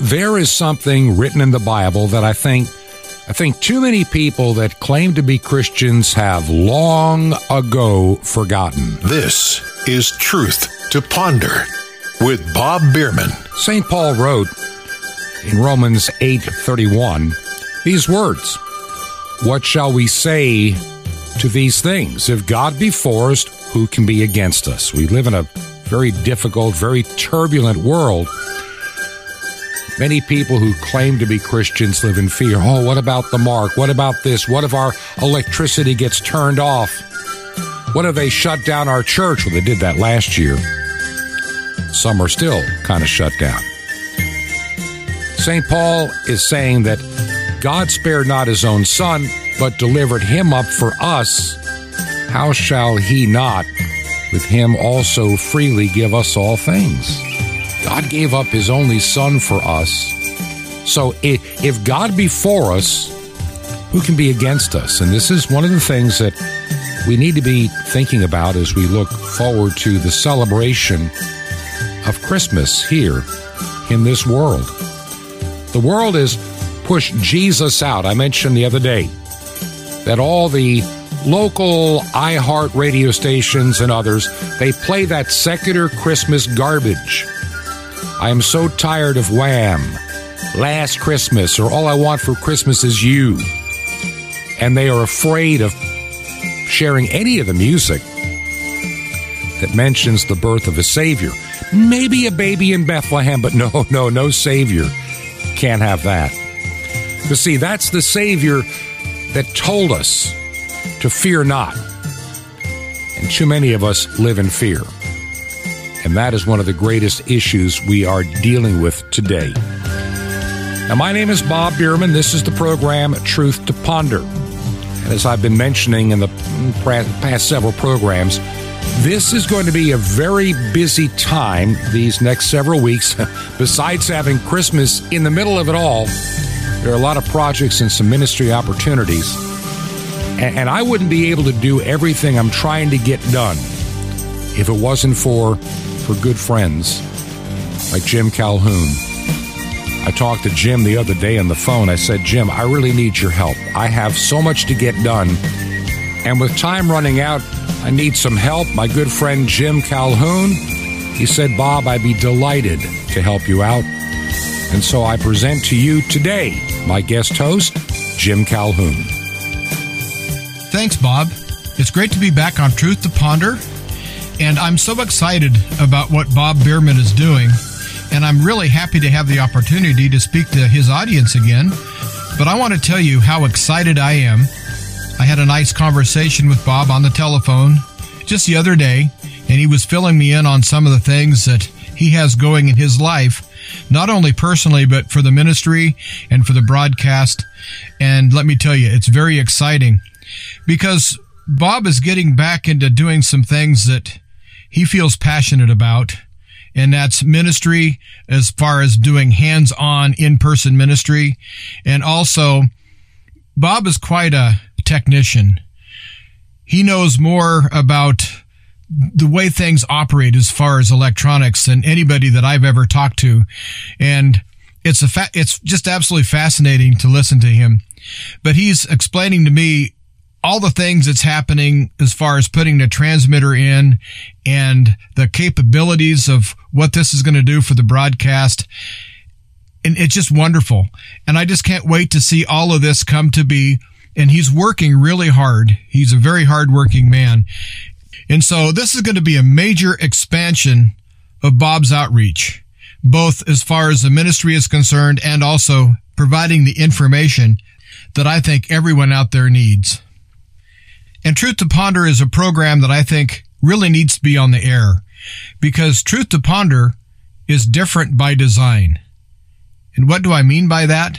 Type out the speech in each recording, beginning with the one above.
there is something written in the Bible that I think I think too many people that claim to be Christians have long ago forgotten. This is Truth to Ponder with Bob Bierman. St. Paul wrote in Romans 8:31 these words, "What shall we say to these things? If God be for us, who can be against us?" We live in a very difficult, very turbulent world. Many people who claim to be Christians live in fear. Oh, what about the mark? What about this? What if our electricity gets turned off? What if they shut down our church? Well, they did that last year. Some are still kind of shut down. St. Paul is saying that God spared not his own son, but delivered him up for us. How shall he not with him also freely give us all things? God gave up his only son for us. So if God be for us, who can be against us? And this is one of the things that we need to be thinking about as we look forward to the celebration of Christmas here in this world. The world has pushed Jesus out. I mentioned the other day that all the local iHeart radio stations and others, they play that secular Christmas garbage. I am so tired of Wham, Last Christmas, or All I Want for Christmas is You. And they are afraid of sharing any of the music that mentions the birth of a Savior. Maybe a baby in Bethlehem, but no, no, no Savior. Can't have that. But see, that's the Savior that told us to fear not. And too many of us live in fear. And that is one of the greatest issues we are dealing with today. Now, my name is Bob Bierman. This is the program Truth to Ponder. And as I've been mentioning in the past several programs, this is going to be a very busy time these next several weeks. Besides having Christmas in the middle of it all, there are a lot of projects and some ministry opportunities. And, I wouldn't be able to do everything I'm trying to get done if it wasn't for, for good friends like Jim Calhoun. I talked to Jim the other day on the phone. I said, Jim, I really need your help. I have so much to get done. And with time running out, I need some help. My good friend Jim Calhoun, he said, Bob, I'd be delighted to help you out. And so I present to you today my guest host, Jim Calhoun. Thanks, Bob. It's great to be back on Truth to Ponder. And I'm so excited about what Bob Bierman is doing. And I'm really happy to have the opportunity to speak to his audience again. But I want to tell you how excited I am. I had a nice conversation with Bob on the telephone just the other day, and he was filling me in on some of the things that he has going in his life not only personally, but for the ministry and for the broadcast. And let me tell you, it's very exciting because Bob is getting back into doing some things that he feels passionate about. And that's ministry as far as doing hands on in person ministry. And also, Bob is quite a technician. He knows more about the way things operate as far as electronics than anybody that I've ever talked to. And it's a fa- it's just absolutely fascinating to listen to him. But he's explaining to me all the things that's happening as far as putting the transmitter in and the capabilities of what this is going to do for the broadcast. And it's just wonderful. And I just can't wait to see all of this come to be. And he's working really hard. He's a very hardworking man. And so this is going to be a major expansion of Bob's outreach, both as far as the ministry is concerned and also providing the information that I think everyone out there needs. And Truth to Ponder is a program that I think really needs to be on the air because Truth to Ponder is different by design. And what do I mean by that?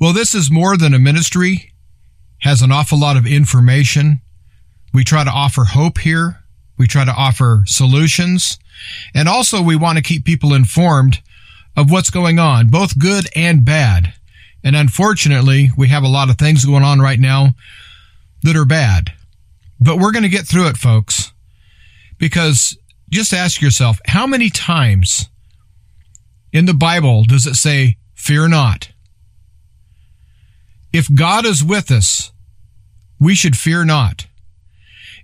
Well, this is more than a ministry, has an awful lot of information, we try to offer hope here. We try to offer solutions. And also we want to keep people informed of what's going on, both good and bad. And unfortunately, we have a lot of things going on right now that are bad. But we're going to get through it, folks. Because just ask yourself, how many times in the Bible does it say, fear not? If God is with us, we should fear not.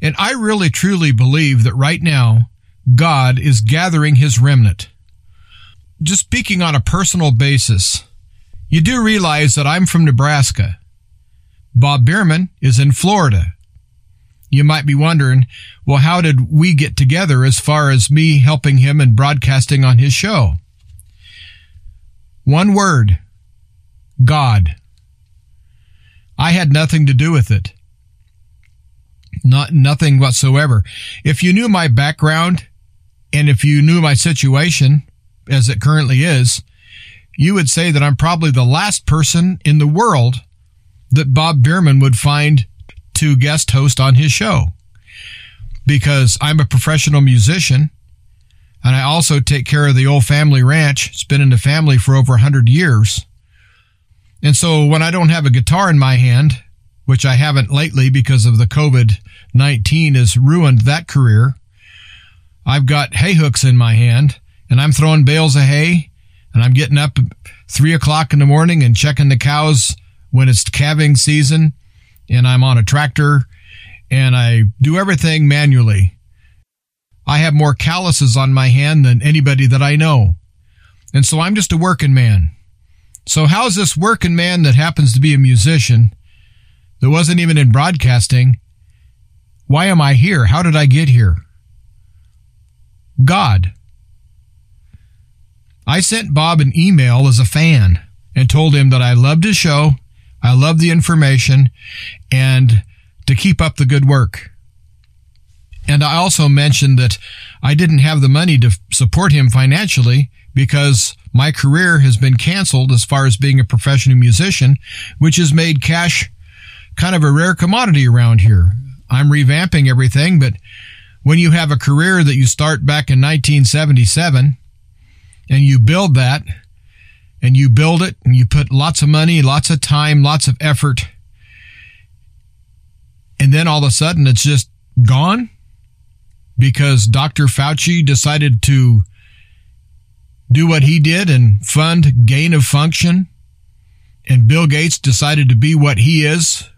And I really truly believe that right now, God is gathering his remnant. Just speaking on a personal basis, you do realize that I'm from Nebraska. Bob Bierman is in Florida. You might be wondering, well, how did we get together as far as me helping him and broadcasting on his show? One word God. I had nothing to do with it. Not nothing whatsoever. If you knew my background and if you knew my situation as it currently is, you would say that I'm probably the last person in the world that Bob Bierman would find to guest host on his show. Because I'm a professional musician and I also take care of the old family ranch. It's been in the family for over 100 years. And so when I don't have a guitar in my hand, which I haven't lately because of the COVID 19 has ruined that career, I've got hay hooks in my hand and I'm throwing bales of hay and I'm getting up three o'clock in the morning and checking the cows when it's calving season and I'm on a tractor and I do everything manually. I have more calluses on my hand than anybody that I know. And so I'm just a working man. So how's this working man that happens to be a musician that wasn't even in broadcasting? Why am I here? How did I get here? God. I sent Bob an email as a fan and told him that I loved his show, I love the information, and to keep up the good work. And I also mentioned that I didn't have the money to support him financially because my career has been canceled as far as being a professional musician, which has made cash kind of a rare commodity around here. I'm revamping everything, but when you have a career that you start back in 1977 and you build that and you build it and you put lots of money, lots of time, lots of effort, and then all of a sudden it's just gone because Dr. Fauci decided to do what he did and fund gain of function. And Bill Gates decided to be what he is,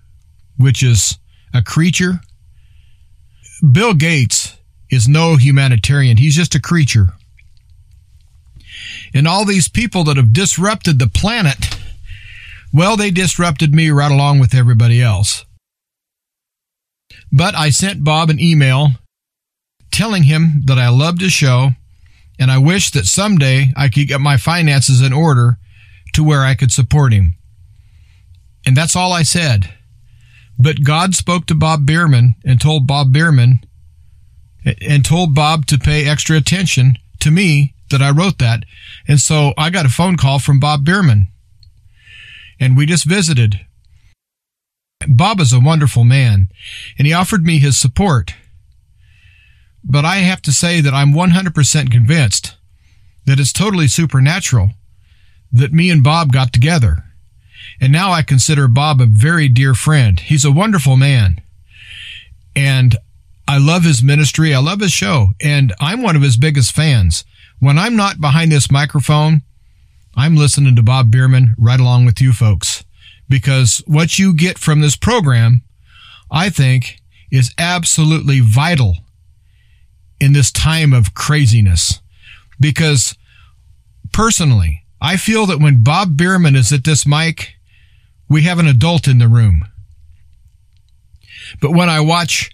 which is a creature. Bill Gates is no humanitarian. He's just a creature. And all these people that have disrupted the planet, well, they disrupted me right along with everybody else. But I sent Bob an email telling him that I loved his show and I wished that someday I could get my finances in order to where I could support him. And that's all I said. But God spoke to Bob Bierman and told Bob Bierman and told Bob to pay extra attention to me that I wrote that. And so I got a phone call from Bob Bierman and we just visited. Bob is a wonderful man and he offered me his support. But I have to say that I'm 100% convinced that it's totally supernatural that me and Bob got together. And now I consider Bob a very dear friend. He's a wonderful man. And I love his ministry. I love his show. And I'm one of his biggest fans. When I'm not behind this microphone, I'm listening to Bob Bierman right along with you folks. Because what you get from this program, I think, is absolutely vital in this time of craziness. Because personally, I feel that when Bob Bierman is at this mic, we have an adult in the room. But when I watch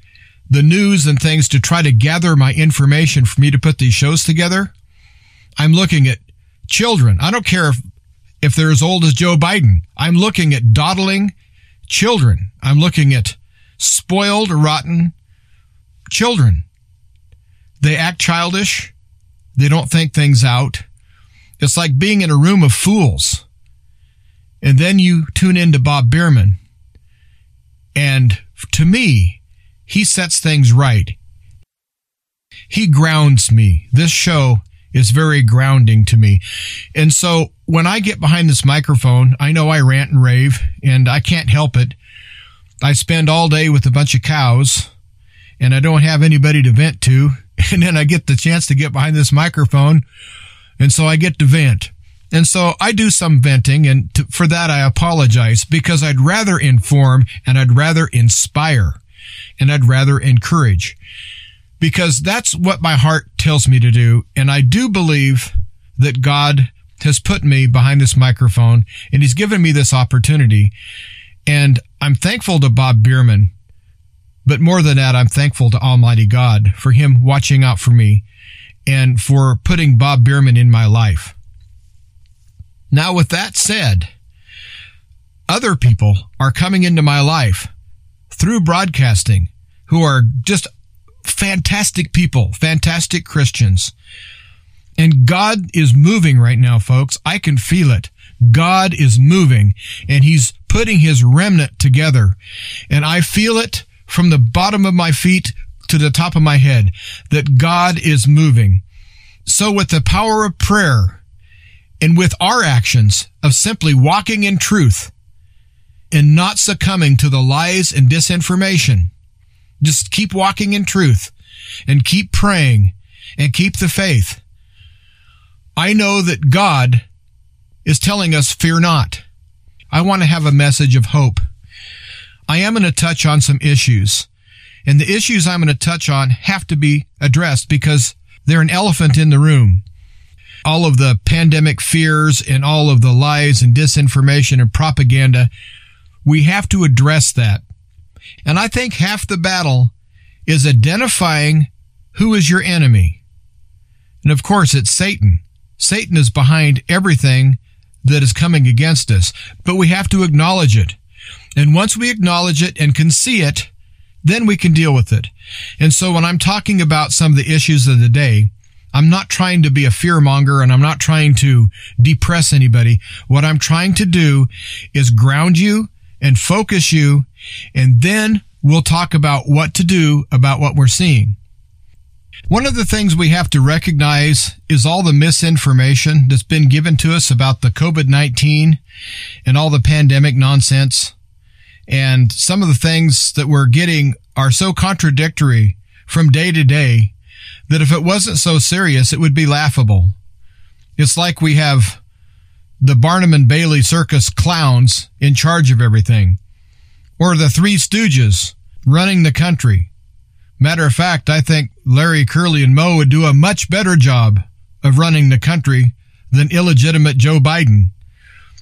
the news and things to try to gather my information for me to put these shows together, I'm looking at children. I don't care if, if they're as old as Joe Biden. I'm looking at dawdling children. I'm looking at spoiled, rotten children they act childish. They don't think things out. It's like being in a room of fools. And then you tune into Bob Bierman. And to me, he sets things right. He grounds me. This show is very grounding to me. And so when I get behind this microphone, I know I rant and rave and I can't help it. I spend all day with a bunch of cows and I don't have anybody to vent to and then I get the chance to get behind this microphone And so I get to vent. And so I do some venting and to, for that I apologize because I'd rather inform and I'd rather inspire and I'd rather encourage because that's what my heart tells me to do. And I do believe that God has put me behind this microphone and he's given me this opportunity. And I'm thankful to Bob Bierman. But more than that, I'm thankful to Almighty God for him watching out for me and for putting Bob Bierman in my life. Now, with that said, other people are coming into my life through broadcasting who are just fantastic people, fantastic Christians. And God is moving right now, folks. I can feel it. God is moving and he's putting his remnant together. And I feel it from the bottom of my feet to the top of my head that God is moving. So with the power of prayer, and with our actions of simply walking in truth and not succumbing to the lies and disinformation, just keep walking in truth and keep praying and keep the faith. I know that God is telling us, fear not. I want to have a message of hope. I am going to touch on some issues and the issues I'm going to touch on have to be addressed because they're an elephant in the room all of the pandemic fears and all of the lies and disinformation and propaganda, we have to address that. And I think half the battle is identifying who is your enemy. And of course, it's Satan. Satan is behind everything that is coming against us, but we have to acknowledge it. And once we acknowledge it and can see it, then we can deal with it. And so when I'm talking about some of the issues of the day, I'm not trying to be a fear monger and I'm not trying to depress anybody. What I'm trying to do is ground you and focus you. And then we'll talk about what to do about what we're seeing. One of the things we have to recognize is all the misinformation that's been given to us about the COVID-19 and all the pandemic nonsense. And some of the things that we're getting are so contradictory from day to day that if it wasn't so serious, it would be laughable. It's like we have the Barnum and Bailey circus clowns in charge of everything, or the Three Stooges running the country. Matter of fact, I think Larry Curly and Moe would do a much better job of running the country than illegitimate Joe Biden.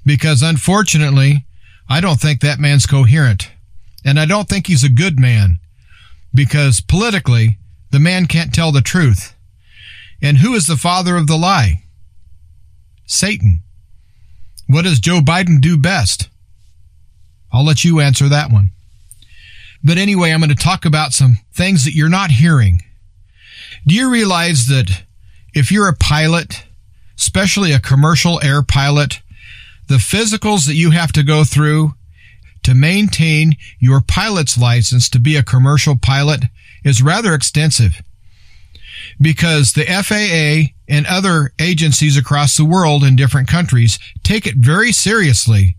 Because unfortunately, I don't think that man's coherent. And I don't think he's a good man. Because politically, the man can't tell the truth. And who is the father of the lie? Satan. What does Joe Biden do best? I'll let you answer that one. But anyway, I'm going to talk about some things that you're not hearing. Do you realize that if you're a pilot, especially a commercial air pilot, the physicals that you have to go through to maintain your pilot's license to be a commercial pilot is rather extensive because the FAA and other agencies across the world in different countries take it very seriously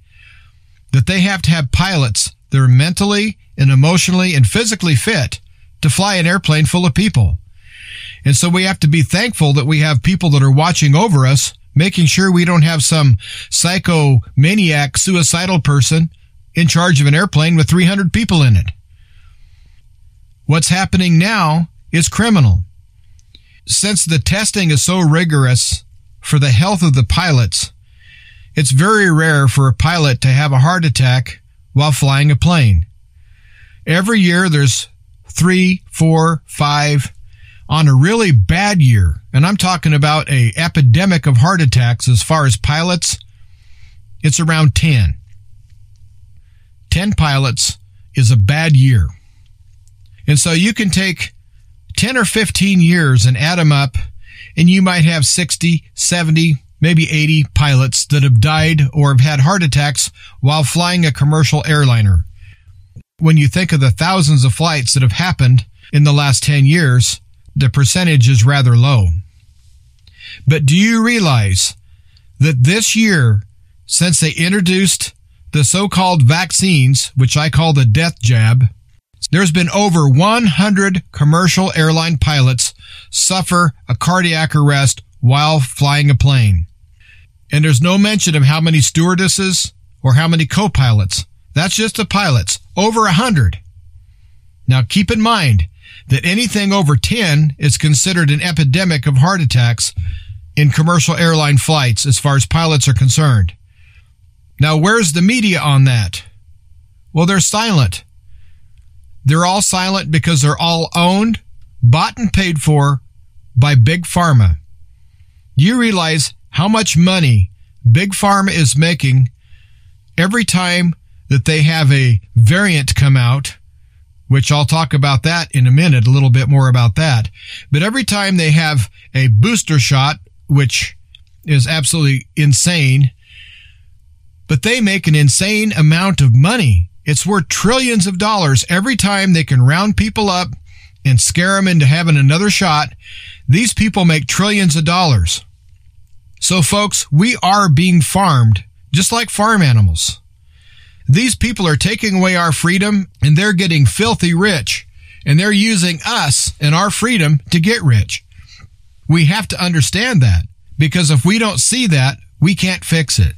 that they have to have pilots that are mentally and emotionally and physically fit to fly an airplane full of people. And so we have to be thankful that we have people that are watching over us, making sure we don't have some psychomaniac suicidal person in charge of an airplane with 300 people in it. What's happening now is criminal. Since the testing is so rigorous for the health of the pilots, it's very rare for a pilot to have a heart attack while flying a plane. Every year there's three, four, five on a really bad year. And I'm talking about a epidemic of heart attacks as far as pilots. It's around 10. 10 pilots is a bad year. And so you can take 10 or 15 years and add them up, and you might have 60, 70, maybe 80 pilots that have died or have had heart attacks while flying a commercial airliner. When you think of the thousands of flights that have happened in the last 10 years, the percentage is rather low. But do you realize that this year, since they introduced the so-called vaccines, which I call the death jab, there's been over 100 commercial airline pilots suffer a cardiac arrest while flying a plane. And there's no mention of how many stewardesses or how many co-pilots. That's just the pilots. Over a hundred. Now keep in mind that anything over 10 is considered an epidemic of heart attacks in commercial airline flights as far as pilots are concerned. Now where's the media on that? Well, they're silent. They're all silent because they're all owned, bought and paid for by Big Pharma. You realize how much money Big Pharma is making every time that they have a variant come out, which I'll talk about that in a minute, a little bit more about that. But every time they have a booster shot, which is absolutely insane, but they make an insane amount of money. It's worth trillions of dollars every time they can round people up and scare them into having another shot. These people make trillions of dollars. So folks, we are being farmed just like farm animals. These people are taking away our freedom and they're getting filthy rich and they're using us and our freedom to get rich. We have to understand that because if we don't see that, we can't fix it.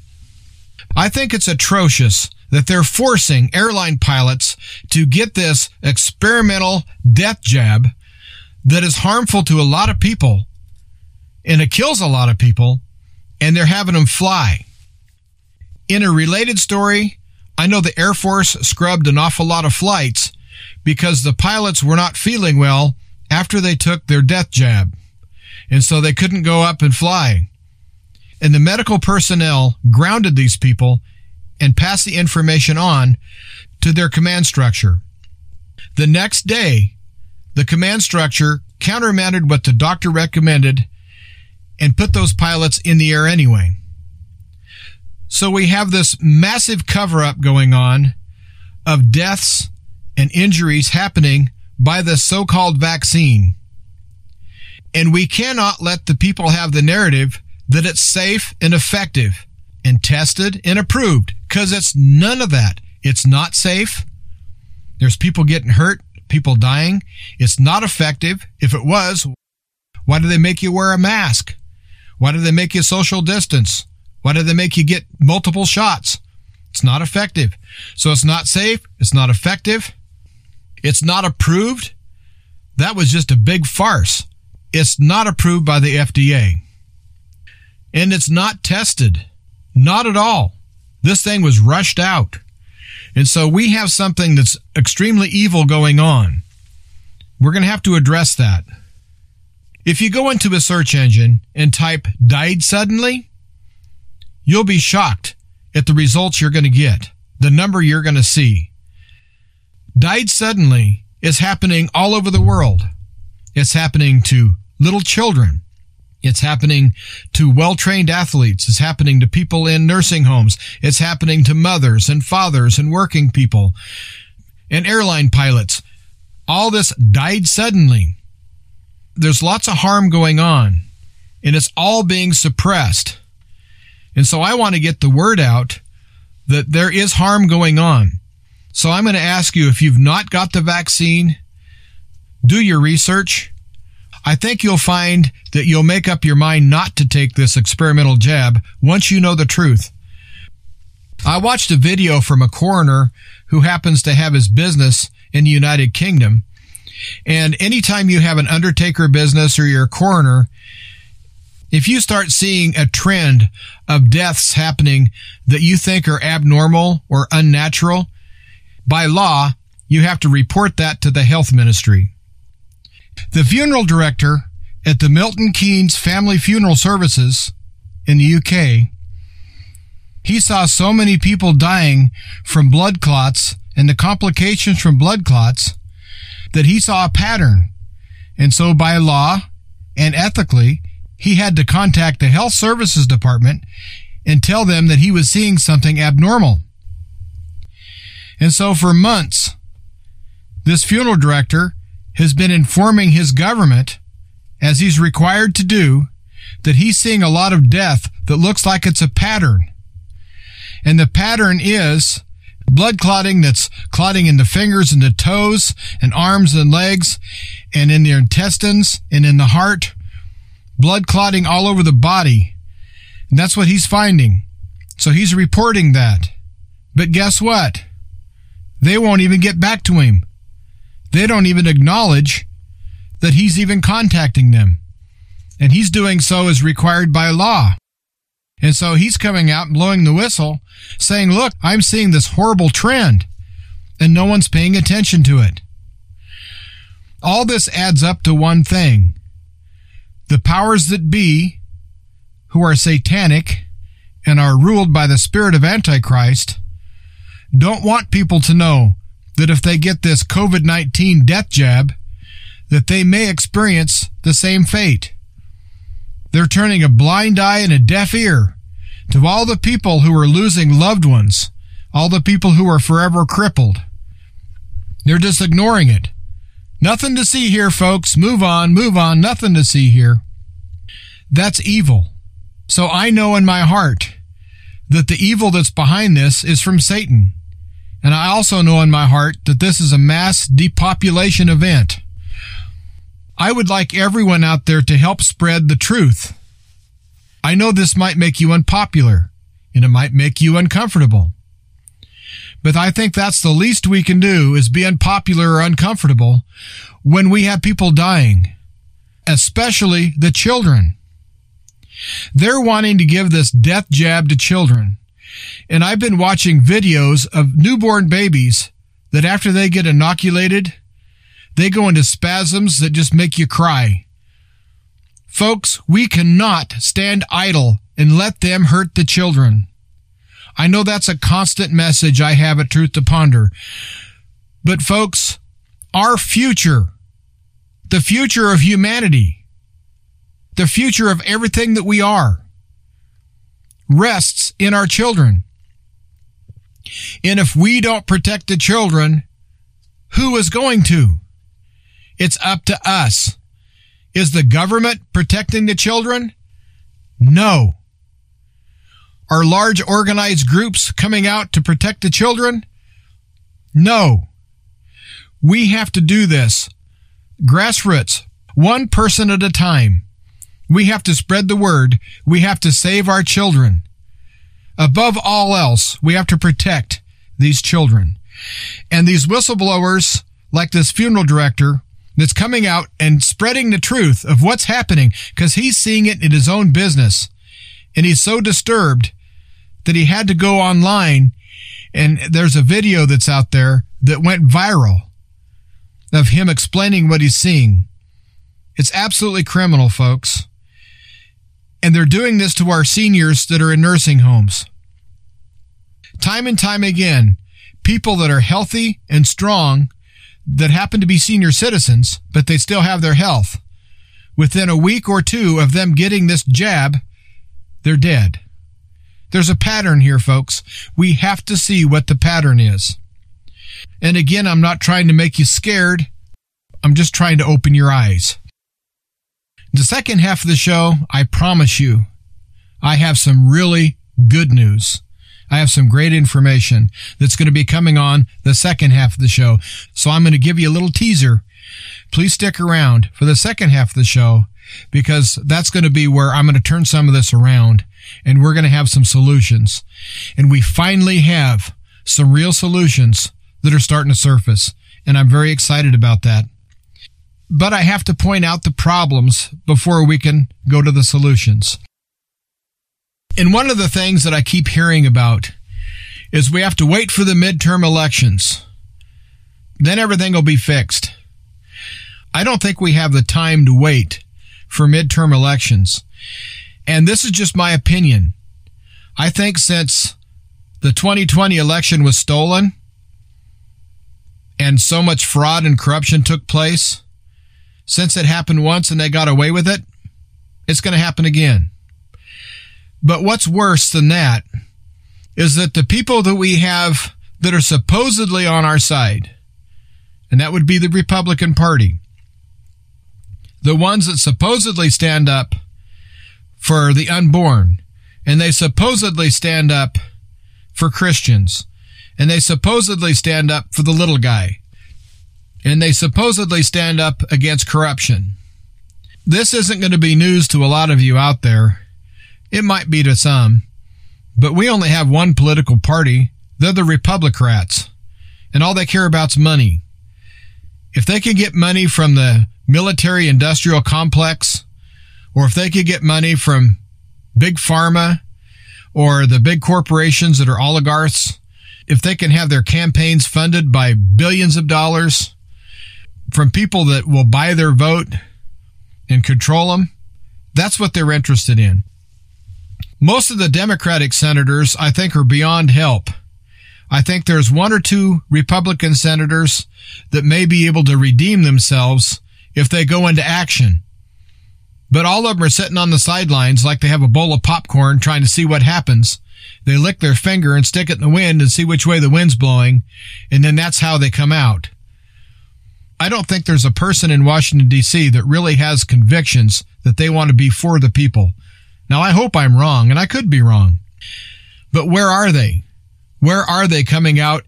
I think it's atrocious that they're forcing airline pilots to get this experimental death jab that is harmful to a lot of people and it kills a lot of people and they're having them fly. In a related story, I know the Air Force scrubbed an awful lot of flights because the pilots were not feeling well after they took their death jab. And so they couldn't go up and fly. And the medical personnel grounded these people and pass the information on to their command structure. The next day, the command structure countermanded what the doctor recommended and put those pilots in the air anyway. So we have this massive cover up going on of deaths and injuries happening by the so called vaccine. And we cannot let the people have the narrative that it's safe and effective and tested and approved because it's none of that. It's not safe. There's people getting hurt, people dying. It's not effective. If it was, why do they make you wear a mask? Why do they make you social distance? Why do they make you get multiple shots? It's not effective. So it's not safe. It's not effective. It's not approved. That was just a big farce. It's not approved by the FDA. And it's not tested. Not at all. This thing was rushed out. And so we have something that's extremely evil going on. We're going to have to address that. If you go into a search engine and type died suddenly, you'll be shocked at the results you're going to get, the number you're going to see. Died suddenly is happening all over the world. It's happening to little children. It's happening to well-trained athletes. It's happening to people in nursing homes. It's happening to mothers and fathers and working people and airline pilots. All this died suddenly there's lots of harm going on and it's all being suppressed. And so I want to get the word out that there is harm going on. So I'm going to ask you if you've not got the vaccine, do your research. I think you'll find that you'll make up your mind not to take this experimental jab once you know the truth. I watched a video from a coroner who happens to have his business in the United Kingdom and anytime you have an undertaker business or you're a coroner, if you start seeing a trend of deaths happening that you think are abnormal or unnatural, by law, you have to report that to the health ministry. The funeral director at the Milton Keynes Family Funeral Services in the UK, he saw so many people dying from blood clots and the complications from blood clots that he saw a pattern. And so by law and ethically, he had to contact the health services department and tell them that he was seeing something abnormal. And so for months, this funeral director has been informing his government, as he's required to do, that he's seeing a lot of death that looks like it's a pattern. And the pattern is blood clotting that's clotting in the fingers and the toes and arms and legs and in the intestines and in the heart. blood clotting all over the body. And that's what he's finding. So he's reporting that. But guess what? They won't even get back to him. They don't even acknowledge that he's even contacting them. And he's doing so as required by law. And so he's coming out and blowing the whistle saying, look, I'm seeing this horrible trend and no one's paying attention to it. All this adds up to one thing. The powers that be, who are satanic and are ruled by the spirit of Antichrist, don't want people to know that if they get this COVID 19 death jab, that they may experience the same fate. They're turning a blind eye and a deaf ear to all the people who are losing loved ones, all the people who are forever crippled. They're just ignoring it. Nothing to see here, folks. Move on, move on. Nothing to see here. That's evil. So I know in my heart that the evil that's behind this is from Satan. And I also know in my heart that this is a mass depopulation event. I would like everyone out there to help spread the truth. I know this might make you unpopular and it might make you uncomfortable. But I think that's the least we can do is be unpopular or uncomfortable when we have people dying, especially the children. They're wanting to give this death jab to children. And I've been watching videos of newborn babies that after they get inoculated, they go into spasms that just make you cry. Folks, we cannot stand idle and let them hurt the children. I know that's a constant message I have at Truth to Ponder. But folks, our future, the future of humanity, the future of everything that we are, rests in our children. And if we don't protect the children, who is going to? It's up to us. Is the government protecting the children? No. Are large organized groups coming out to protect the children? No. We have to do this. Grassroots, one person at a time. We have to spread the word. We have to save our children. Above all else, we have to protect these children. And these whistleblowers, like this funeral director, that's coming out and spreading the truth of what's happening because he's seeing it in his own business. And he's so disturbed that he had to go online and there's a video that's out there that went viral of him explaining what he's seeing. It's absolutely criminal, folks. And they're doing this to our seniors that are in nursing homes. Time and time again, people that are healthy and strong that happen to be senior citizens, but they still have their health. Within a week or two of them getting this jab, they're dead. There's a pattern here, folks. We have to see what the pattern is. And again, I'm not trying to make you scared. I'm just trying to open your eyes. The second half of the show, I promise you, I have some really good news. I have some great information that's going to be coming on the second half of the show. So I'm going to give you a little teaser. Please stick around for the second half of the show because that's going to be where I'm going to turn some of this around and we're going to have some solutions. And we finally have some real solutions that are starting to surface. And I'm very excited about that. But I have to point out the problems before we can go to the solutions. And one of the things that I keep hearing about is we have to wait for the midterm elections. Then everything will be fixed. I don't think we have the time to wait for midterm elections. And this is just my opinion. I think since the 2020 election was stolen and so much fraud and corruption took place, since it happened once and they got away with it, it's going to happen again. But what's worse than that is that the people that we have that are supposedly on our side, and that would be the Republican Party, the ones that supposedly stand up for the unborn, and they supposedly stand up for Christians, and they supposedly stand up for the little guy, and they supposedly stand up against corruption. this isn't going to be news to a lot of you out there. It might be to some, but we only have one political party. They're the Republicrats, and all they care about's money. If they could get money from the military industrial complex, or if they could get money from big pharma or the big corporations that are oligarchs, if they can have their campaigns funded by billions of dollars from people that will buy their vote and control them, that's what they're interested in. Most of the Democratic senators, I think, are beyond help. I think there's one or two Republican senators that may be able to redeem themselves if they go into action. But all of them are sitting on the sidelines like they have a bowl of popcorn trying to see what happens. They lick their finger and stick it in the wind and see which way the wind's blowing, and then that's how they come out. I don't think there's a person in Washington, D.C. that really has convictions that they want to be for the people. Now, I hope I'm wrong, and I could be wrong. But where are they? Where are they coming out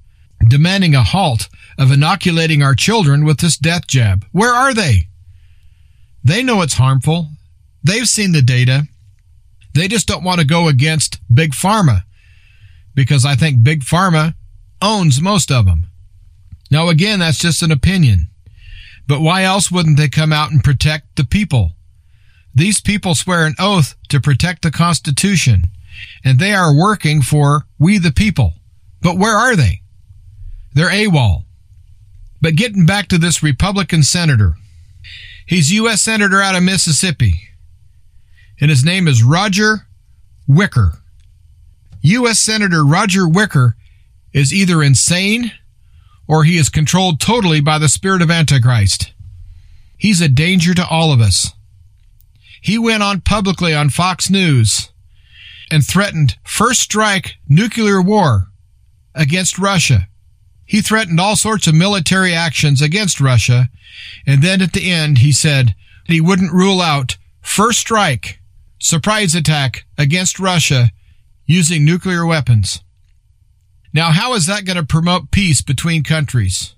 demanding a halt of inoculating our children with this death jab? Where are they? They know it's harmful. They've seen the data. They just don't want to go against Big Pharma because I think Big Pharma owns most of them. Now, again, that's just an opinion. But why else wouldn't they come out and protect the people? These people swear an oath to protect the Constitution, and they are working for we the people. But where are they? They're AWOL. But getting back to this Republican senator, he's U.S. Senator out of Mississippi and his name is Roger Wicker. U.S. Senator Roger Wicker is either insane or he is controlled totally by the spirit of Antichrist. He's a danger to all of us. He went on publicly on Fox News and threatened first strike nuclear war against Russia. He threatened all sorts of military actions against Russia. And then at the end, he said he wouldn't rule out first strike surprise attack against Russia using nuclear weapons. Now, how is that going to promote peace between countries?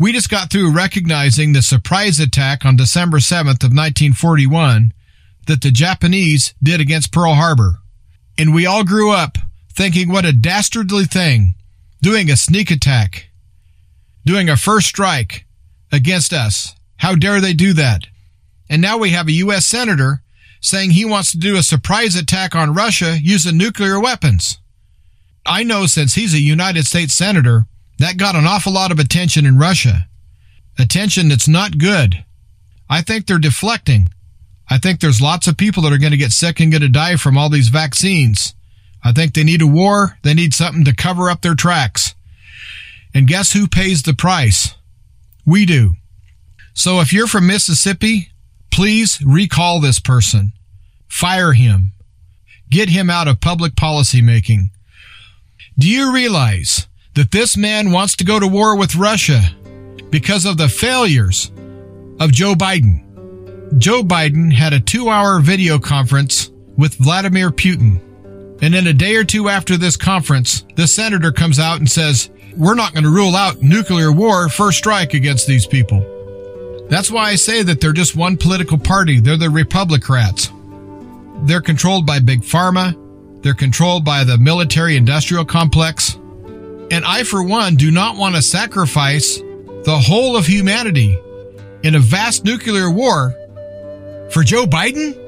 We just got through recognizing the surprise attack on December 7th of 1941 that the Japanese did against Pearl Harbor. And we all grew up thinking what a dastardly thing doing a sneak attack, doing a first strike against us. How dare they do that? And now we have a U.S. Senator saying he wants to do a surprise attack on Russia using nuclear weapons. I know since he's a United States Senator, that got an awful lot of attention in Russia. Attention that's not good. I think they're deflecting. I think there's lots of people that are going to get sick and going to die from all these vaccines. I think they need a war. They need something to cover up their tracks. And guess who pays the price? We do. So if you're from Mississippi, Please recall this person. Fire him. Get him out of public policy making. Do you realize that this man wants to go to war with Russia because of the failures of Joe Biden? Joe Biden had a two hour video conference with Vladimir Putin. And then a day or two after this conference, the senator comes out and says, We're not going to rule out nuclear war first strike against these people. That's why I say that they're just one political party. They're the Republicrats. They're controlled by Big Pharma. They're controlled by the military industrial complex. And I, for one, do not want to sacrifice the whole of humanity in a vast nuclear war for Joe Biden?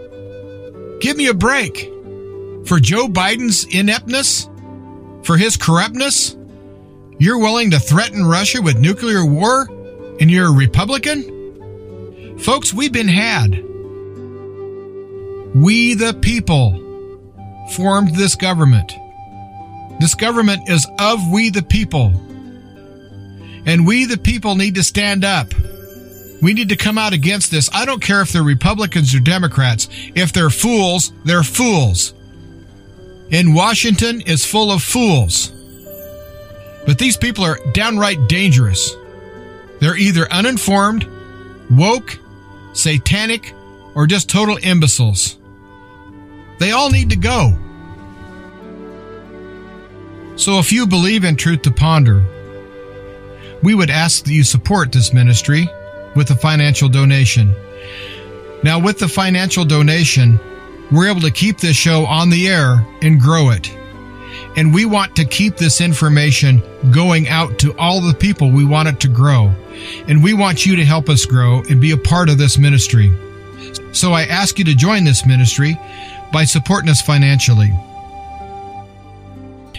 Give me a break. For Joe Biden's ineptness? For his corruptness? You're willing to threaten Russia with nuclear war? And you're a Republican? Folks, we've been had. We, the people, formed this government. This government is of we, the people. And we, the people, need to stand up. We need to come out against this. I don't care if they're Republicans or Democrats. If they're fools, they're fools. And Washington is full of fools. But these people are downright dangerous. They're either uninformed, woke, satanic, or just total imbeciles. They all need to go. So if you believe in Truth to Ponder, we would ask that you support this ministry with a financial donation. Now, with the financial donation, we're able to keep this show on the air and grow it. And we want to keep this information going out to all the people we want it to grow. And we want you to help us grow and be a part of this ministry. So I ask you to join this ministry by supporting us financially.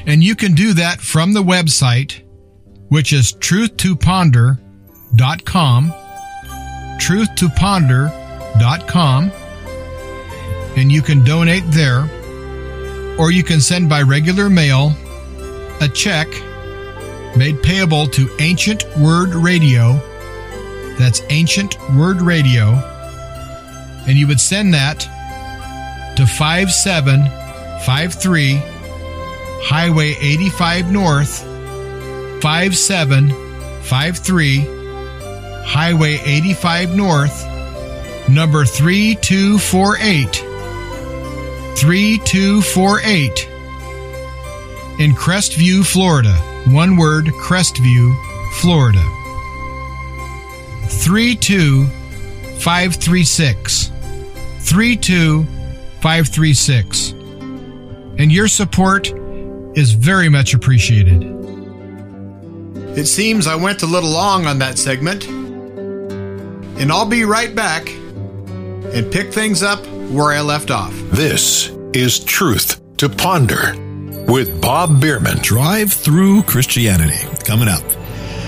And you can do that from the website, which is truthtoponder.com, truthtoponder.com, and you can donate there, or you can send by regular mail a check made payable to Ancient Word Radio. That's Ancient Word Radio. And you would send that to 5753 Highway 85 North, 5753 Highway 85 North, number 3248. 3248 in Crestview, Florida. One word, Crestview, Florida. 32536. 32536. And your support is very much appreciated. It seems I went a little long on that segment. And I'll be right back and pick things up where I left off. This is Truth to Ponder with Bob Bierman. Drive through Christianity coming up.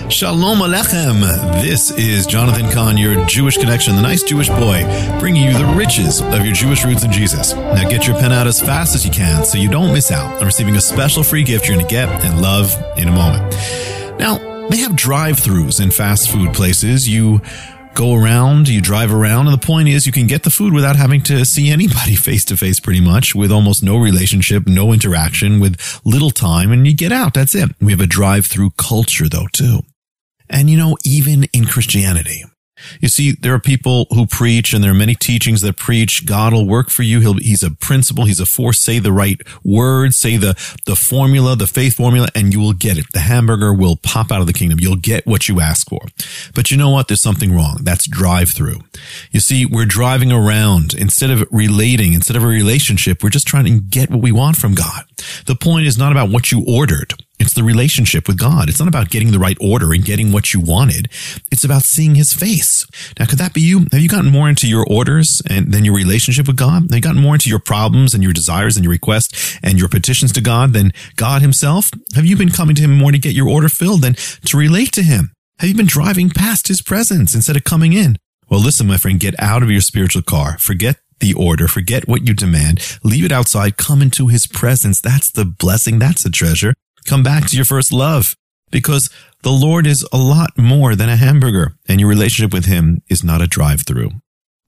Shalom Alechem. This is Jonathan Cahn, your Jewish connection, the nice Jewish boy, bringing you the riches of your Jewish roots in Jesus. Now get your pen out as fast as you can so you don't miss out on receiving a special free gift you're going to get and love in a moment. Now, they have drive-throughs in fast food places. You go around, you drive around, and the point is you can get the food without having to see anybody face to face pretty much with almost no relationship, no interaction, with little time, and you get out. That's it. We have a drive through culture though, too. And you know, even in Christianity, you see, there are people who preach and there are many teachings that preach God will work for you. He'll, he's a principle. He's a force. Say the right words, say the, the formula, the faith formula, and you will get it. The hamburger will pop out of the kingdom. You'll get what you ask for. But you know what? There's something wrong. That's drive through. You see, we're driving around instead of relating, instead of a relationship, we're just trying to get what we want from God. The point is not about what you ordered. It's the relationship with God. It's not about getting the right order and getting what you wanted. It's about seeing his face. Now, could that be you? Have you gotten more into your orders and than your relationship with God? Have you gotten more into your problems and your desires and your requests and your petitions to God than God himself? Have you been coming to him more to get your order filled than to relate to him? Have you been driving past his presence instead of coming in? Well, listen, my friend, get out of your spiritual car. Forget the order. Forget what you demand. Leave it outside. Come into his presence. That's the blessing. That's the treasure. Come back to your first love because the Lord is a lot more than a hamburger and your relationship with him is not a drive through.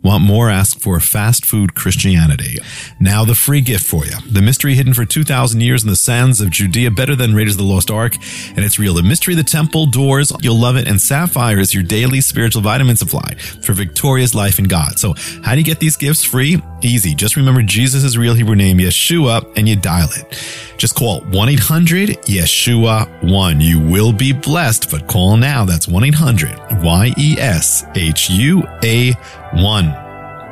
Want more? Ask for fast food Christianity. Now the free gift for you. The mystery hidden for 2,000 years in the sands of Judea, better than Raiders of the Lost Ark. And it's real. The mystery of the temple doors. You'll love it. And Sapphire is your daily spiritual vitamin supply for victorious life in God. So how do you get these gifts free? Easy. Just remember Jesus' real Hebrew name, Yeshua, and you dial it. Just call 1-800-YESHUA-1. You will be blessed, but call now. That's 1-800-Y-E-S-H-U-A-1.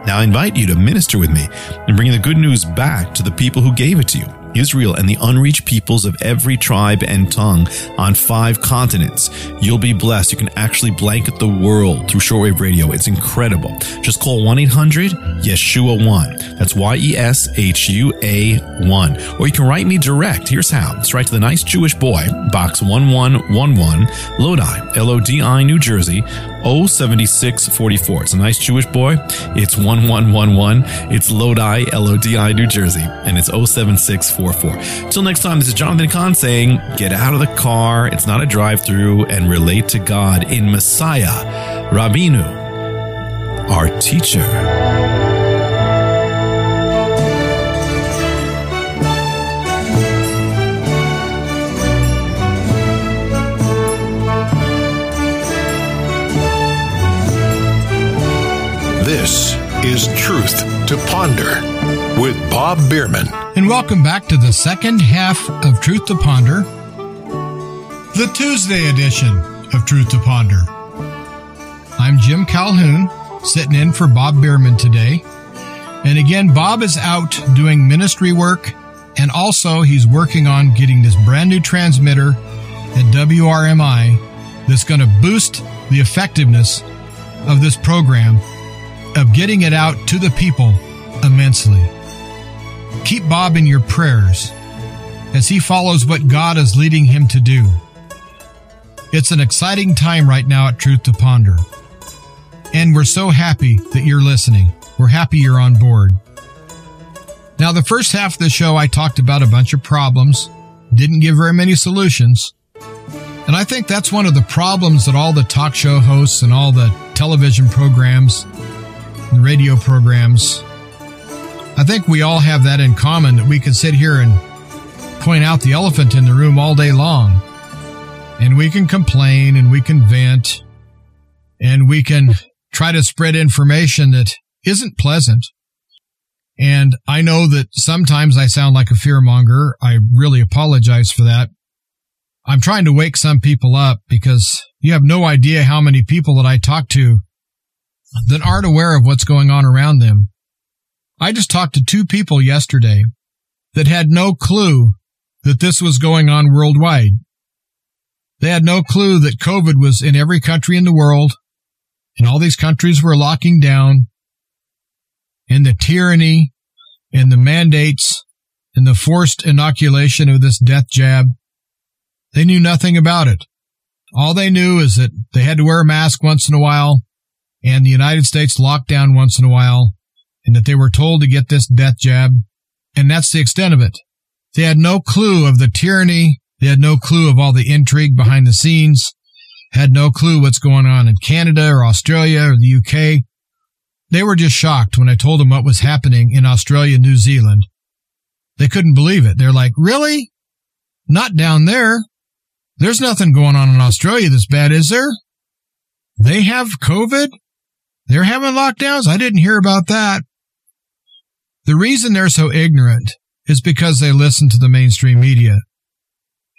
Now I invite you to minister with me and bring the good news back to the people who gave it to you. Israel and the unreached peoples of every tribe and tongue on five continents. You'll be blessed. You can actually blanket the world through shortwave radio. It's incredible. Just call 1-800-YESHUA-1. That's Y-E-S-H-U-A 1. Or you can write me direct. Here's how. It's right to the nice Jewish boy, box 1111, Lodi, L-O-D-I, New Jersey, 07644. It's a nice Jewish boy. It's 1111. It's Lodi, L-O-D-I, New Jersey, and it's 07644. Till next time, this is Jonathan Cahn saying, get out of the car. It's not a drive through and relate to God in Messiah, Rabinu, our teacher. This is Truth to Ponder with Bob Bierman. And welcome back to the second half of Truth to Ponder, the Tuesday edition of Truth to Ponder. I'm Jim Calhoun, sitting in for Bob Bierman today. And again, Bob is out doing ministry work and also he's working on getting this brand new transmitter at WRMI that's going to boost the effectiveness of this program of getting it out to the people immensely. Keep Bob in your prayers as he follows what God is leading him to do. It's an exciting time right now at Truth to Ponder. And we're so happy that you're listening. We're happy you're on board. Now, the first half of the show, I talked about a bunch of problems, didn't give very many solutions. And I think that's one of the problems that all the talk show hosts and all the television programs and radio programs, I think we all have that in common that we can sit here and point out the elephant in the room all day long. And we can complain and we can vent and we can try to spread information that isn't pleasant. And I know that sometimes I sound like a fearmonger. I really apologize for that. I'm trying to wake some people up because you have no idea how many people that I talk to that aren't aware of what's going on around them. I just talked to two people yesterday that had no clue that this was going on worldwide. They had no clue that COVID was in every country in the world and all these countries were locking down and the tyranny and the mandates and the forced inoculation of this death jab. They knew nothing about it. All they knew is that they had to wear a mask once in a while and the United States locked down once in a while and that they were told to get this death jab. And that's the extent of it. They had no clue of the tyranny. They had no clue of all the intrigue behind the scenes had no clue what's going on in Canada or Australia or the UK. They were just shocked when I told them what was happening in Australia and New Zealand. They couldn't believe it. They're like, really? Not down there. There's nothing going on in Australia this bad, is there? They have COVID? They're having lockdowns? I didn't hear about that. The reason they're so ignorant is because they listen to the mainstream media.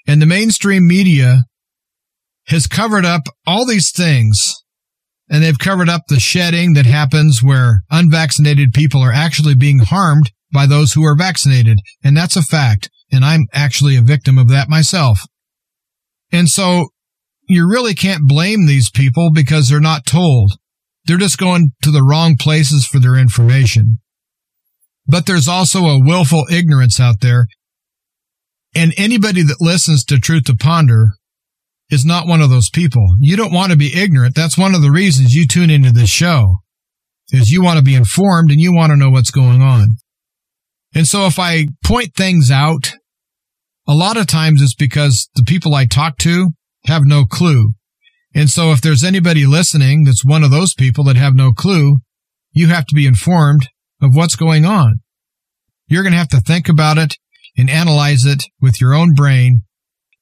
And the mainstream media has covered up all these things and they've covered up the shedding that happens where unvaccinated people are actually being harmed by those who are vaccinated. And that's a fact. And I'm actually a victim of that myself. And so you really can't blame these people because they're not told. They're just going to the wrong places for their information. But there's also a willful ignorance out there. And anybody that listens to Truth to Ponder is not one of those people. You don't want to be ignorant. That's one of the reasons you tune into this show is you want to be informed and you want to know what's going on. And so if I point things out, a lot of times it's because the people I talk to have no clue. And so if there's anybody listening that's one of those people that have no clue, you have to be informed of what's going on. You're going to have to think about it and analyze it with your own brain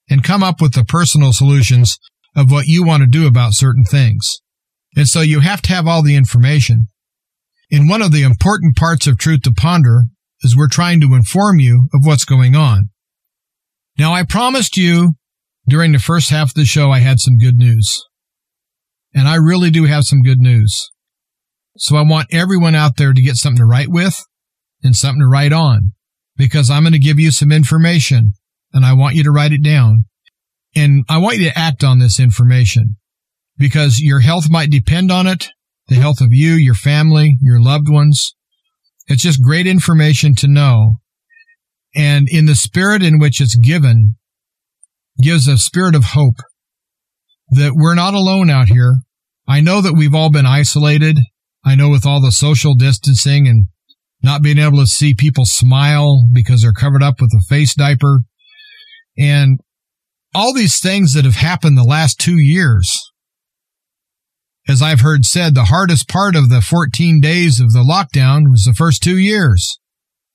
and come up with the personal solutions of what you want to do about certain things. And so you have to have all the information. And one of the important parts of Truth to Ponder is we're trying to inform you of what's going on. Now, I promised you during the first half of the show I had some good news. And I really do have some good news. So I want everyone out there to get something to write with and something to write on because I'm going to give you some information and I want you to write it down. And I want you to act on this information because your health might depend on it, the health of you, your family, your loved ones. It's just great information to know. And in the spirit in which it's given, gives a spirit of hope that we're not alone out here. I know that we've all been isolated. I know with all the social distancing and not being able to see people smile because they're covered up with a face diaper. And all these things that have happened the last two years, as I've heard said, the hardest part of the 14 days of the lockdown was the first two years.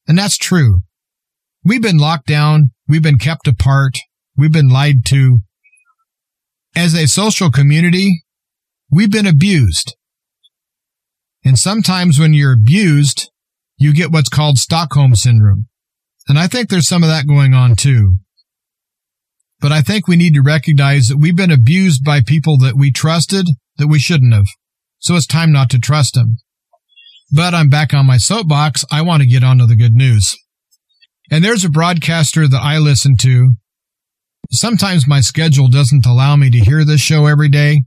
And that's true. We've been locked down. We've been kept apart. We've been lied to. As a social community, we've been abused. And sometimes when you're abused, you get what's called Stockholm syndrome. And I think there's some of that going on too. But I think we need to recognize that we've been abused by people that we trusted that we shouldn't have. so it's time not to trust them. But I'm back on my soapbox. I want to get onto the good news. And there's a broadcaster that I listen to. Sometimes my schedule doesn't allow me to hear this show every day,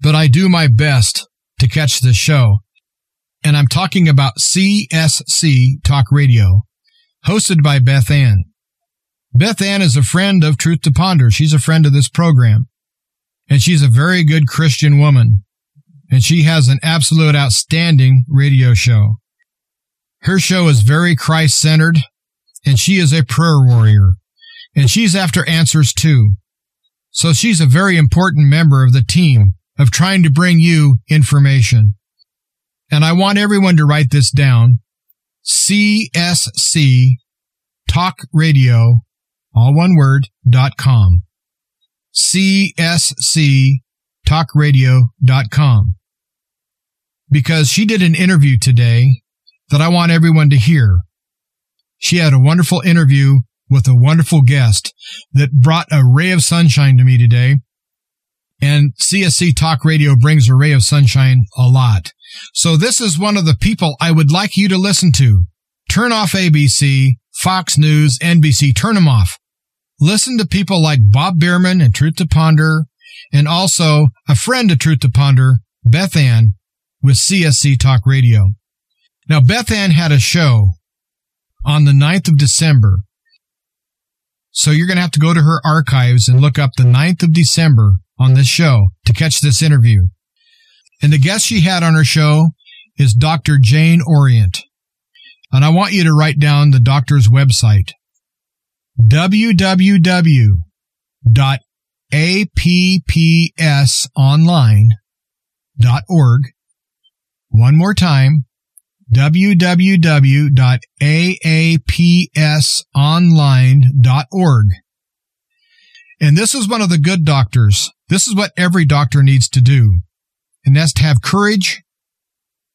but I do my best to catch this show. And I'm talking about CSC Talk Radio, hosted by Beth Ann. Beth Ann is a friend of Truth to Ponder. She's a friend of this program. And she's a very good Christian woman. And she has an absolute outstanding radio show. Her show is very Christ centered, and she is a prayer warrior. And she's after answers too. So she's a very important member of the team of trying to bring you information. And I want everyone to write this down. CSC Talk Radio all one word, dot com. csctalkradio.com. Because she did an interview today that I want everyone to hear. She had a wonderful interview with a wonderful guest that brought a ray of sunshine to me today. And CSC Talk Radio brings a ray of sunshine a lot. So this is one of the people I would like you to listen to. Turn off ABC, Fox News, NBC, turn them off listen to people like Bob Bierman and Truth to Ponder, and also a friend of Truth to Ponder, Beth Ann, with CSC Talk Radio. Now, Beth Ann had a show on the 9th of December. So you're going to have to go to her archives and look up the 9th of December on this show to catch this interview. And the guest she had on her show is Dr. Jane Orient. And I want you to write down the doctor's website www.aapsonline.org. One more time, www.aapsonline.org. And this is one of the good doctors. This is what every doctor needs to do. And that's to have courage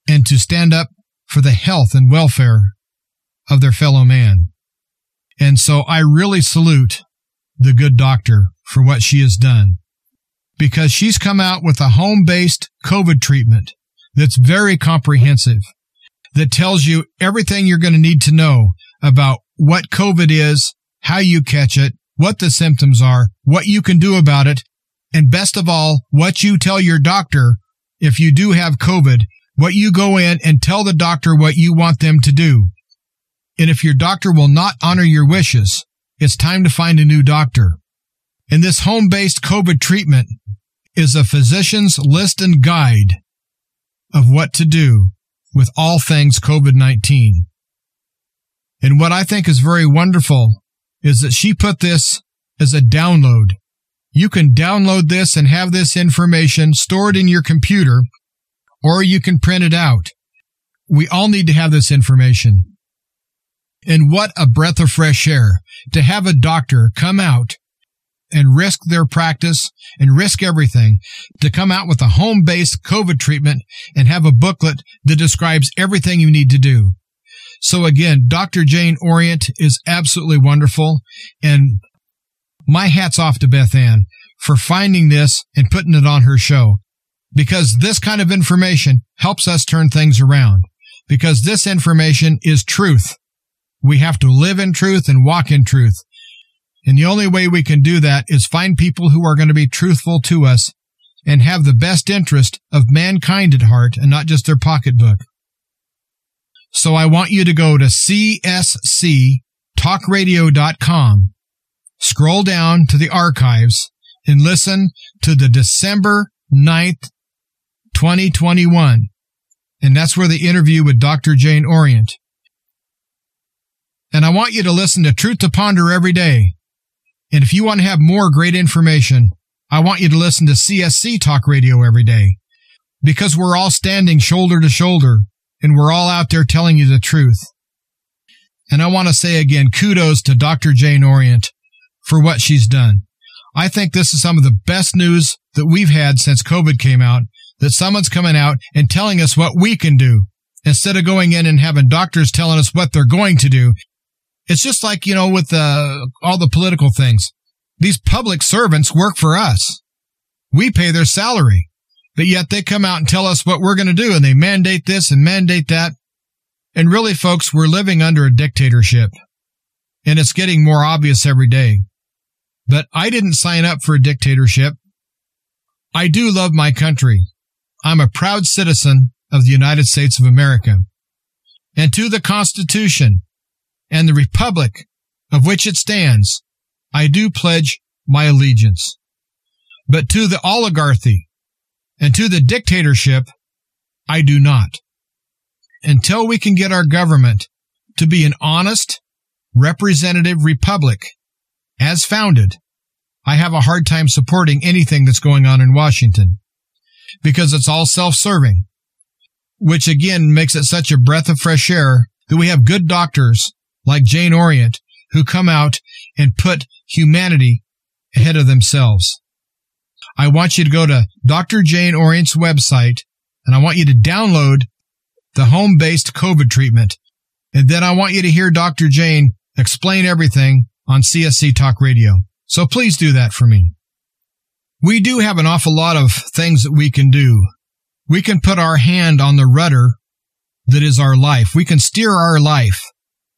and to stand up for the health and welfare of their fellow man. And so I really salute the good doctor for what she has done because she's come out with a home based COVID treatment that's very comprehensive that tells you everything you're going to need to know about what COVID is, how you catch it, what the symptoms are, what you can do about it, and best of all, what you tell your doctor if you do have COVID, what you go in and tell the doctor what you want them to do. And if your doctor will not honor your wishes, it's time to find a new doctor. And this home-based COVID treatment is a physician's list and guide of what to do with all things COVID-19. And what I think is very wonderful is that she put this as a download. You can download this and have this information stored in your computer, or you can print it out. We all need to have this information. And what a breath of fresh air to have a doctor come out and risk their practice and risk everything to come out with a home based COVID treatment and have a booklet that describes everything you need to do. So again, Dr. Jane Orient is absolutely wonderful. And my hat's off to Beth Ann for finding this and putting it on her show because this kind of information helps us turn things around because this information is truth. We have to live in truth and walk in truth. And the only way we can do that is find people who are going to be truthful to us and have the best interest of mankind at heart and not just their pocketbook. So I want you to go to csctalkradio.com, scroll down to the archives, and listen to the December 9th, 2021. And that's where the interview with Dr. Jane Orient. And I want you to listen to Truth to Ponder every day. And if you want to have more great information, I want you to listen to CSC Talk Radio every day because we're all standing shoulder to shoulder and we're all out there telling you the truth. And I want to say again, kudos to Dr. Jane Orient for what she's done. I think this is some of the best news that we've had since COVID came out, that someone's coming out and telling us what we can do instead of going in and having doctors telling us what they're going to do it's just like, you know, with uh, all the political things. These public servants work for us. We pay their salary. But yet they come out and tell us what we're going to do and they mandate this and mandate that. And really, folks, we're living under a dictatorship and it's getting more obvious every day. But I didn't sign up for a dictatorship. I do love my country. I'm a proud citizen of the United States of America. And to the Constitution and the Republic of which it stands, I do pledge my allegiance. But to the oligarchy and to the dictatorship, I do not. Until we can get our government to be an honest, representative republic as founded, I have a hard time supporting anything that's going on in Washington because it's all self-serving, which again makes it such a breath of fresh air that we have good doctors like Jane Orient who come out and put humanity ahead of themselves. I want you to go to Dr. Jane Orient's website and I want you to download the home based COVID treatment. And then I want you to hear Dr. Jane explain everything on CSC Talk Radio. So please do that for me. We do have an awful lot of things that we can do. We can put our hand on the rudder that is our life. We can steer our life.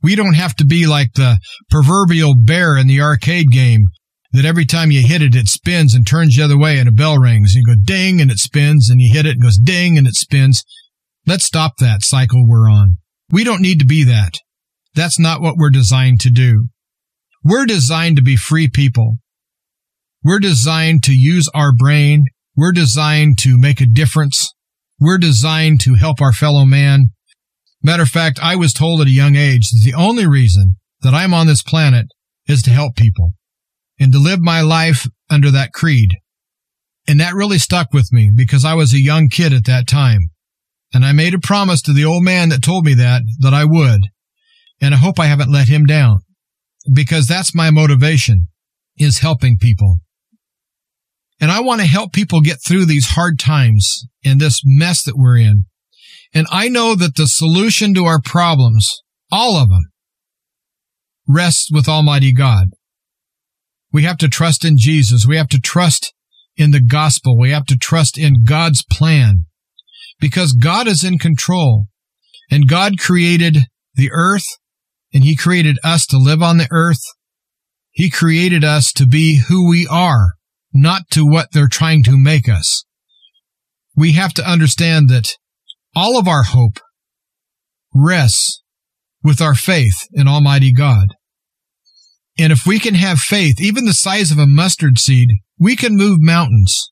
We don't have to be like the proverbial bear in the arcade game that every time you hit it, it spins and turns the other way and a bell rings. And you go ding and it spins and you hit it and goes ding and it spins. Let's stop that cycle we're on. We don't need to be that. That's not what we're designed to do. We're designed to be free people. We're designed to use our brain. We're designed to make a difference. We're designed to help our fellow man. Matter of fact, I was told at a young age that the only reason that I'm on this planet is to help people and to live my life under that creed. And that really stuck with me because I was a young kid at that time. And I made a promise to the old man that told me that, that I would. And I hope I haven't let him down because that's my motivation is helping people. And I want to help people get through these hard times and this mess that we're in. And I know that the solution to our problems, all of them, rests with Almighty God. We have to trust in Jesus. We have to trust in the gospel. We have to trust in God's plan because God is in control and God created the earth and he created us to live on the earth. He created us to be who we are, not to what they're trying to make us. We have to understand that all of our hope rests with our faith in Almighty God. And if we can have faith, even the size of a mustard seed, we can move mountains.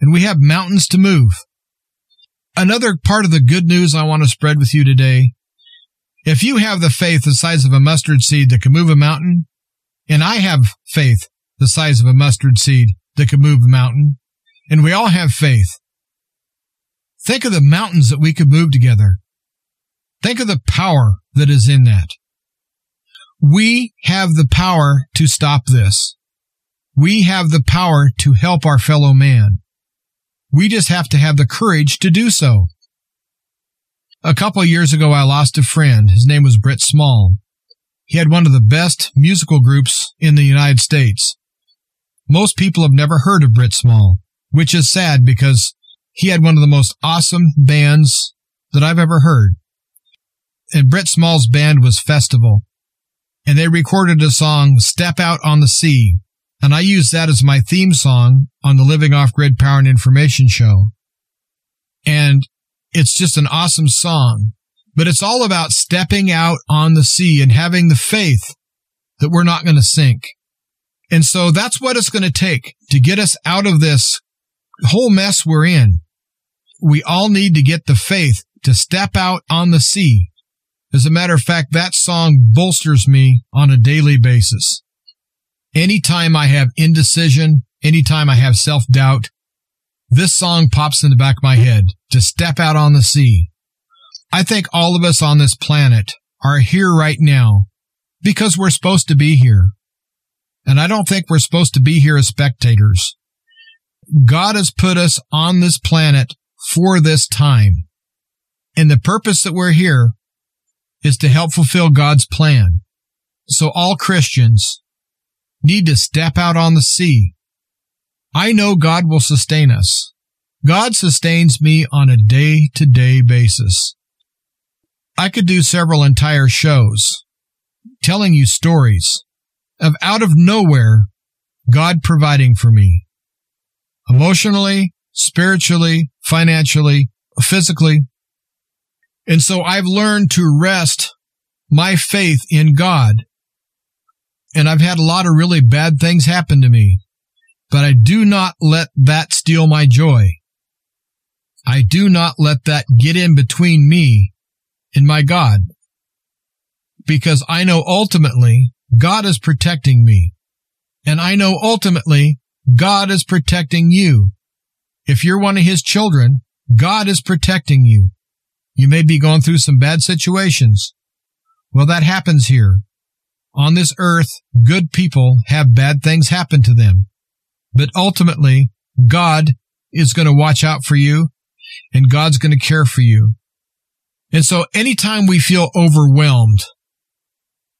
And we have mountains to move. Another part of the good news I want to spread with you today. If you have the faith the size of a mustard seed that can move a mountain, and I have faith the size of a mustard seed that can move a mountain, and we all have faith, think of the mountains that we could move together. Think of the power that is in that. We have the power to stop this. We have the power to help our fellow man. We just have to have the courage to do so. A couple years ago, I lost a friend. His name was Britt Small. He had one of the best musical groups in the United States. Most people have never heard of Britt Small, which is sad because he had one of the most awesome bands that I've ever heard. And Britt Small's band was Festival and they recorded a song, Step Out on the Sea. And I used that as my theme song on the Living Off Grid Power and Information Show. And it's just an awesome song, but it's all about stepping out on the sea and having the faith that we're not going to sink. And so that's what it's going to take to get us out of this whole mess we're in. We all need to get the faith to step out on the sea as a matter of fact, that song bolsters me on a daily basis. Anytime I have indecision, anytime I have self doubt, this song pops in the back of my head to step out on the sea. I think all of us on this planet are here right now because we're supposed to be here. And I don't think we're supposed to be here as spectators. God has put us on this planet for this time. And the purpose that we're here is to help fulfill God's plan. So all Christians need to step out on the sea. I know God will sustain us. God sustains me on a day to day basis. I could do several entire shows telling you stories of out of nowhere God providing for me emotionally, spiritually, financially, physically. And so I've learned to rest my faith in God. And I've had a lot of really bad things happen to me, but I do not let that steal my joy. I do not let that get in between me and my God because I know ultimately God is protecting me and I know ultimately God is protecting you. If you're one of his children, God is protecting you. You may be going through some bad situations. Well, that happens here. On this earth, good people have bad things happen to them. But ultimately, God is going to watch out for you and God's going to care for you. And so anytime we feel overwhelmed,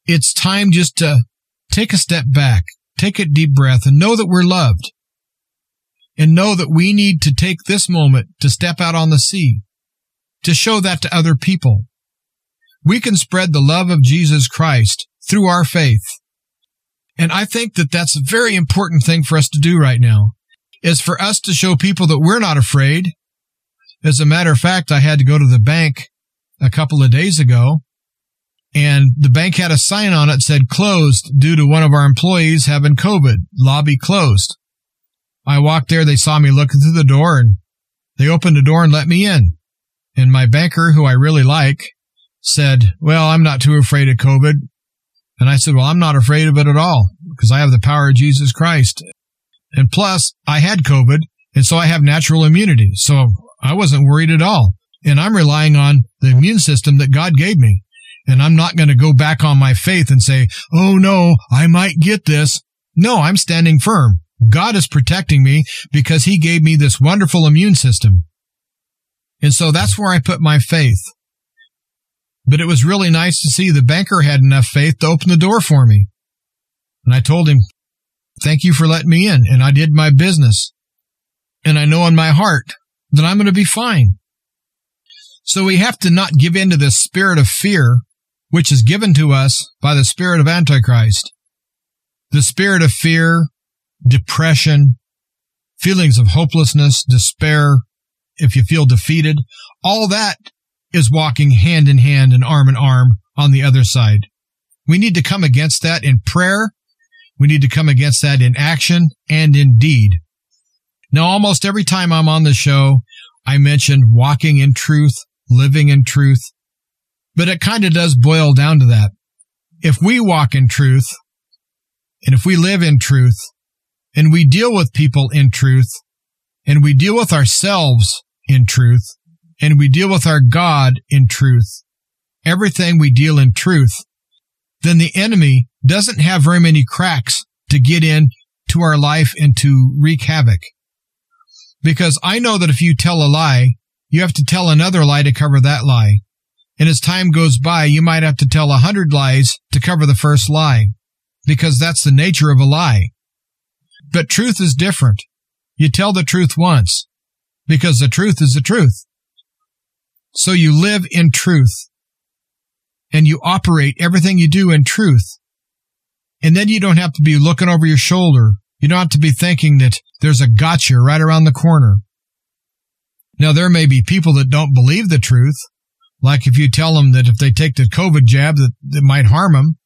it's time just to take a step back, take a deep breath and know that we're loved and know that we need to take this moment to step out on the sea, to show that to other people. We can spread the love of Jesus Christ through our faith. And I think that that's a very important thing for us to do right now is for us to show people that we're not afraid. As a matter of fact, I had to go to the bank a couple of days ago and the bank had a sign on it said closed due to one of our employees having COVID, lobby closed. I walked there. They saw me looking through the door and they opened the door and let me in. And my banker, who I really like, said, well, I'm not too afraid of COVID. And I said, well, I'm not afraid of it at all because I have the power of Jesus Christ. And plus I had COVID and so I have natural immunity. So I wasn't worried at all. And I'm relying on the immune system that God gave me. And I'm not going to go back on my faith and say, Oh no, I might get this. No, I'm standing firm. God is protecting me because he gave me this wonderful immune system. And so that's where I put my faith. But it was really nice to see the banker had enough faith to open the door for me. And I told him, thank you for letting me in. And I did my business. And I know in my heart that I'm going to be fine. So we have to not give in to this spirit of fear, which is given to us by the spirit of Antichrist. The spirit of fear, depression, feelings of hopelessness, despair, if you feel defeated, all that is walking hand in hand and arm in arm on the other side. We need to come against that in prayer. We need to come against that in action and in deed. Now, almost every time I'm on the show, I mention walking in truth, living in truth, but it kind of does boil down to that. If we walk in truth and if we live in truth, and we deal with people in truth and we deal with ourselves in truth and we deal with our God in truth, everything we deal in truth, then the enemy doesn't have very many cracks to get in to our life and to wreak havoc. Because I know that if you tell a lie, you have to tell another lie to cover that lie. And as time goes by, you might have to tell a hundred lies to cover the first lie. Because that's the nature of a lie. But truth is different. You tell the truth once because the truth is the truth. So you live in truth and you operate everything you do in truth. And then you don't have to be looking over your shoulder. You don't have to be thinking that there's a gotcha right around the corner. Now, there may be people that don't believe the truth. Like if you tell them that if they take the COVID jab that it might harm them,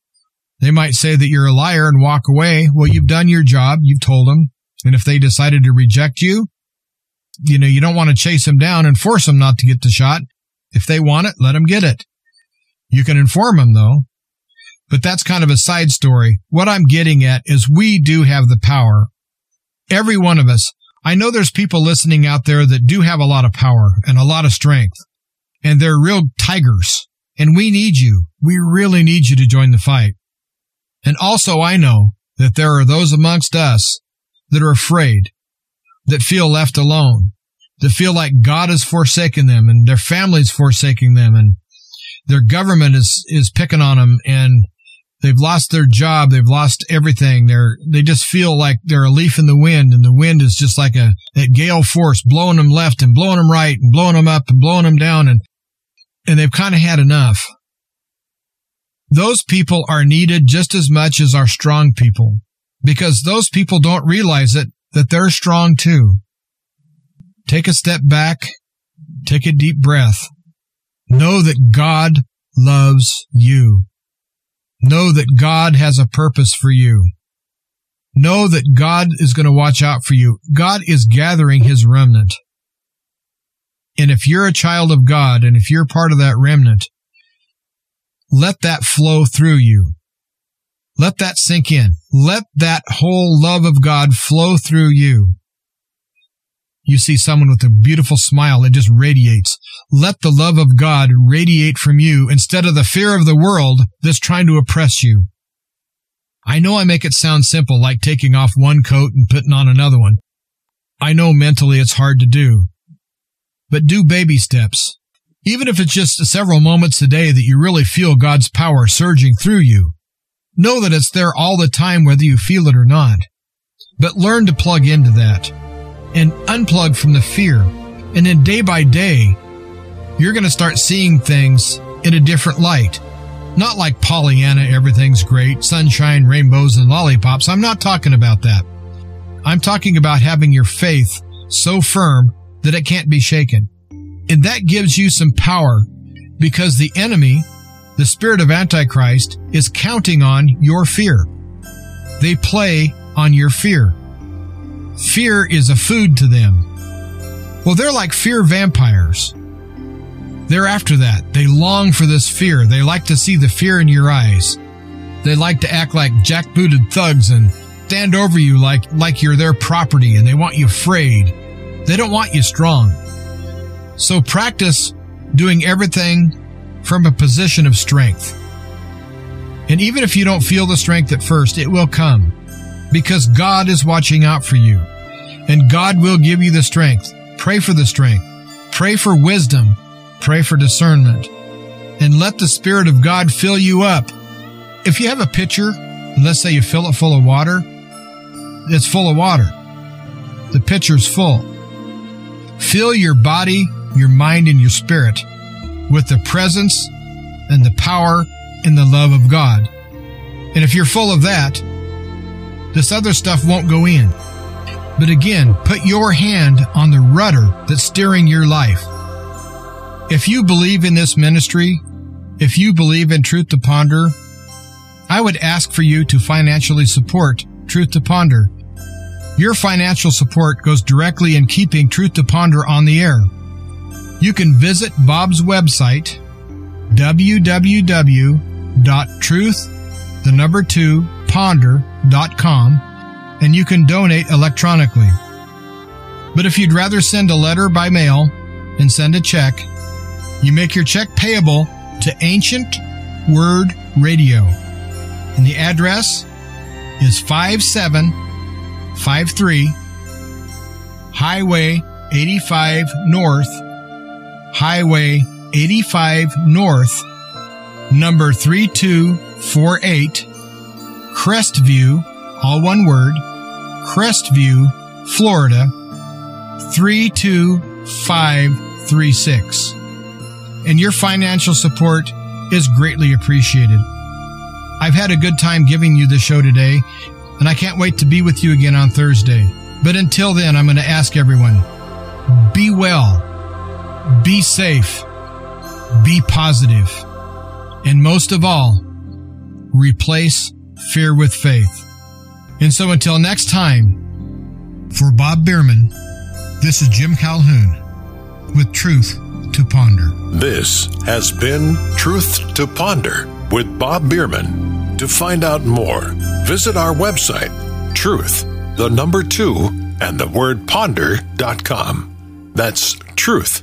they might say that you're a liar and walk away. Well, you've done your job. You've told them. And if they decided to reject you, you know, you don't want to chase them down and force them not to get the shot. If they want it, let them get it. You can inform them though. But that's kind of a side story. What I'm getting at is we do have the power. Every one of us. I know there's people listening out there that do have a lot of power and a lot of strength and they're real tigers and we need you. We really need you to join the fight. And also I know that there are those amongst us that are afraid, that feel left alone, that feel like God has forsaken them and their families forsaking them and their government is, is picking on them and They've lost their job. They've lost everything. They're, they just feel like they're a leaf in the wind and the wind is just like a, a gale force blowing them left and blowing them right and blowing them up and blowing them down. And, and they've kind of had enough. Those people are needed just as much as our strong people because those people don't realize it, that they're strong too. Take a step back. Take a deep breath. Know that God loves you. Know that God has a purpose for you. Know that God is going to watch out for you. God is gathering his remnant. And if you're a child of God and if you're part of that remnant, let that flow through you. Let that sink in. Let that whole love of God flow through you. You see someone with a beautiful smile it just radiates. Let the love of God radiate from you instead of the fear of the world that's trying to oppress you. I know I make it sound simple, like taking off one coat and putting on another one. I know mentally it's hard to do. But do baby steps. Even if it's just several moments a day that you really feel God's power surging through you. Know that it's there all the time whether you feel it or not. But learn to plug into that and unplug from the fear. And then day by day, you're going to start seeing things in a different light. Not like Pollyanna, everything's great, sunshine, rainbows, and lollipops. I'm not talking about that. I'm talking about having your faith so firm that it can't be shaken. And that gives you some power because the enemy, the spirit of Antichrist, is counting on your fear. They play on your fear. Fear is a food to them. Well, they're like fear vampires. They're after that. They long for this fear. They like to see the fear in your eyes. They like to act like jackbooted thugs and stand over you like, like you're their property and they want you afraid. They don't want you strong. So practice doing everything from a position of strength. And even if you don't feel the strength at first, it will come because God is watching out for you and God will give you the strength. Pray for the strength. Pray for wisdom. Pray for discernment and let the Spirit of God fill you up. If you have a pitcher, let's say you fill it full of water, it's full of water. The pitcher's full. Fill your body, your mind, and your spirit with the presence and the power and the love of God. And if you're full of that, this other stuff won't go in. But again, put your hand on the rudder that's steering your life. If you believe in this ministry, if you believe in Truth to Ponder, I would ask for you to financially support Truth to Ponder. Your financial support goes directly in keeping Truth to Ponder on the air. You can visit Bob's website, www.truth, the number two, ponder.com, and you can donate electronically. But if you'd rather send a letter by mail and send a check, you make your check payable to Ancient Word Radio. And the address is 5753 Highway 85 North, Highway 85 North, number 3248, Crestview, all one word, Crestview, Florida 32536. And your financial support is greatly appreciated. I've had a good time giving you the show today, and I can't wait to be with you again on Thursday. But until then, I'm going to ask everyone be well, be safe, be positive, and most of all, replace fear with faith. And so until next time, for Bob Bierman, this is Jim Calhoun with Truth to Ponder. This has been Truth to Ponder with Bob Bierman. To find out more, visit our website, truth, the number two, and the word ponder.com. That's truth,